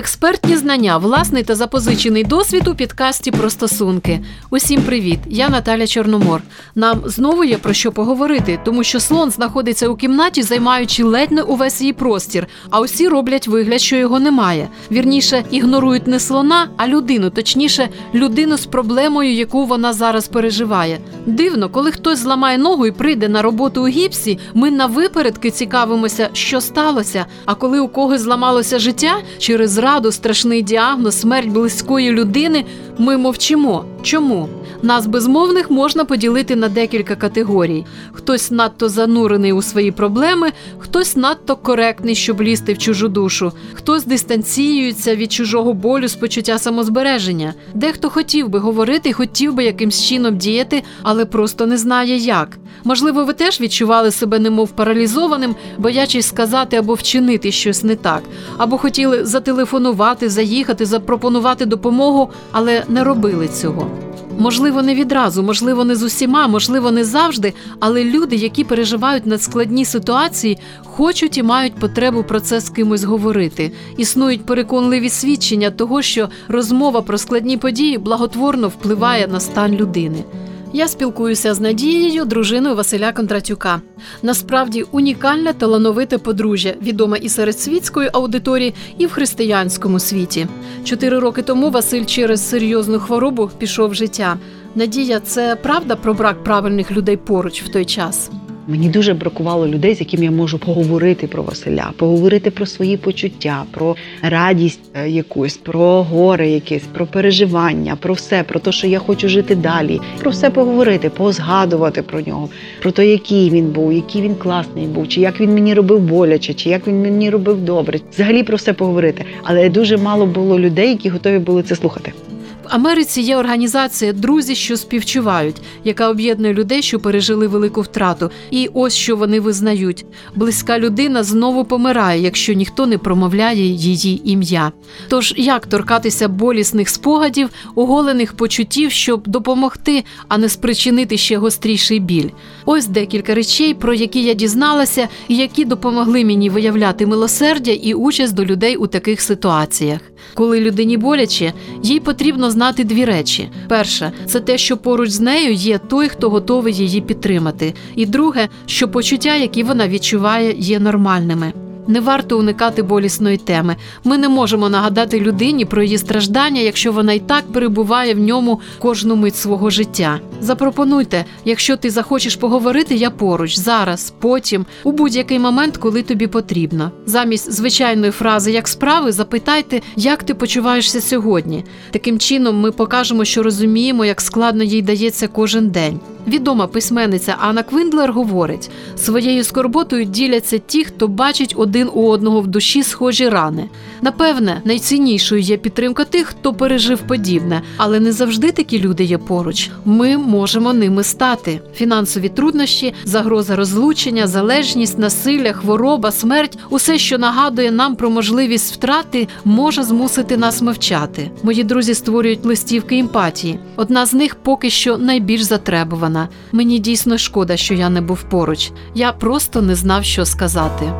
Експертні знання, власний та запозичений досвід у підкасті про стосунки. Усім привіт! Я Наталя Чорномор. Нам знову є про що поговорити, тому що слон знаходиться у кімнаті, займаючи ледь не увесь її простір, а усі роблять вигляд, що його немає. Вірніше ігнорують не слона, а людину, точніше, людину з проблемою, яку вона зараз переживає. Дивно, коли хтось зламає ногу і прийде на роботу у гіпсі, ми на випередки цікавимося, що сталося. А коли у когось зламалося життя через зраду, страшний діагноз, смерть близької людини, ми мовчимо. Чому? Нас безмовних можна поділити на декілька категорій: хтось надто занурений у свої проблеми, хтось надто коректний, щоб лізти в чужу душу, хтось дистанціюється від чужого болю з почуття самозбереження. Дехто хотів би говорити, хотів би якимсь чином діяти, але просто не знає як. Можливо, ви теж відчували себе немов паралізованим, боячись сказати або вчинити щось не так, або хотіли зателефонувати, заїхати, запропонувати допомогу, але не робили цього. Можливо, не відразу, можливо, не з усіма, можливо, не завжди, але люди, які переживають надскладні ситуації, хочуть і мають потребу про це з кимось говорити. Існують переконливі свідчення того, що розмова про складні події благотворно впливає на стан людини. Я спілкуюся з Надією, дружиною Василя Кондратюка. Насправді унікальне талановите подружжя, відоме і серед світської аудиторії, і в християнському світі. Чотири роки тому Василь через серйозну хворобу пішов життя. Надія, це правда про брак правильних людей поруч в той час. Мені дуже бракувало людей, з якими я можу поговорити про Василя, поговорити про свої почуття, про радість е, якусь, про горе якесь, про переживання, про все, про те, що я хочу жити далі. Про все поговорити, позгадувати про нього, про те, який він був, який він класний був, чи як він мені робив боляче, чи як він мені робив добре. Взагалі про все поговорити. Але дуже мало було людей, які готові були це слухати. Америці є організація Друзі, що співчувають, яка об'єднує людей, що пережили велику втрату. І ось що вони визнають: близька людина знову помирає, якщо ніхто не промовляє її ім'я. Тож як торкатися болісних спогадів, оголених почуттів, щоб допомогти, а не спричинити ще гостріший біль? Ось декілька речей, про які я дізналася, і які допомогли мені виявляти милосердя і участь до людей у таких ситуаціях. Коли людині боляче, їй потрібно знати дві речі: перше, це те, що поруч з нею є той, хто готовий її підтримати. І друге, що почуття, які вона відчуває, є нормальними. Не варто уникати болісної теми. Ми не можемо нагадати людині про її страждання, якщо вона і так перебуває в ньому кожну мить свого життя. Запропонуйте, якщо ти захочеш поговорити, я поруч зараз, потім, у будь-який момент, коли тобі потрібно. Замість звичайної фрази як справи, запитайте, як ти почуваєшся сьогодні. Таким чином, ми покажемо, що розуміємо, як складно їй дається кожен день. Відома письменниця Анна Квиндлер говорить: своєю скорботою діляться ті, хто бачить один у одного в душі схожі рани. Напевне, найціннішою є підтримка тих, хто пережив подібне, але не завжди такі люди є поруч. Ми можемо ними стати. Фінансові труднощі, загроза розлучення, залежність, насилля, хвороба, смерть усе, що нагадує нам про можливість втрати, може змусити нас мовчати. Мої друзі створюють листівки емпатії. Одна з них поки що найбільш затребувана. Мені дійсно шкода, що я не був поруч. Я просто не знав, що сказати.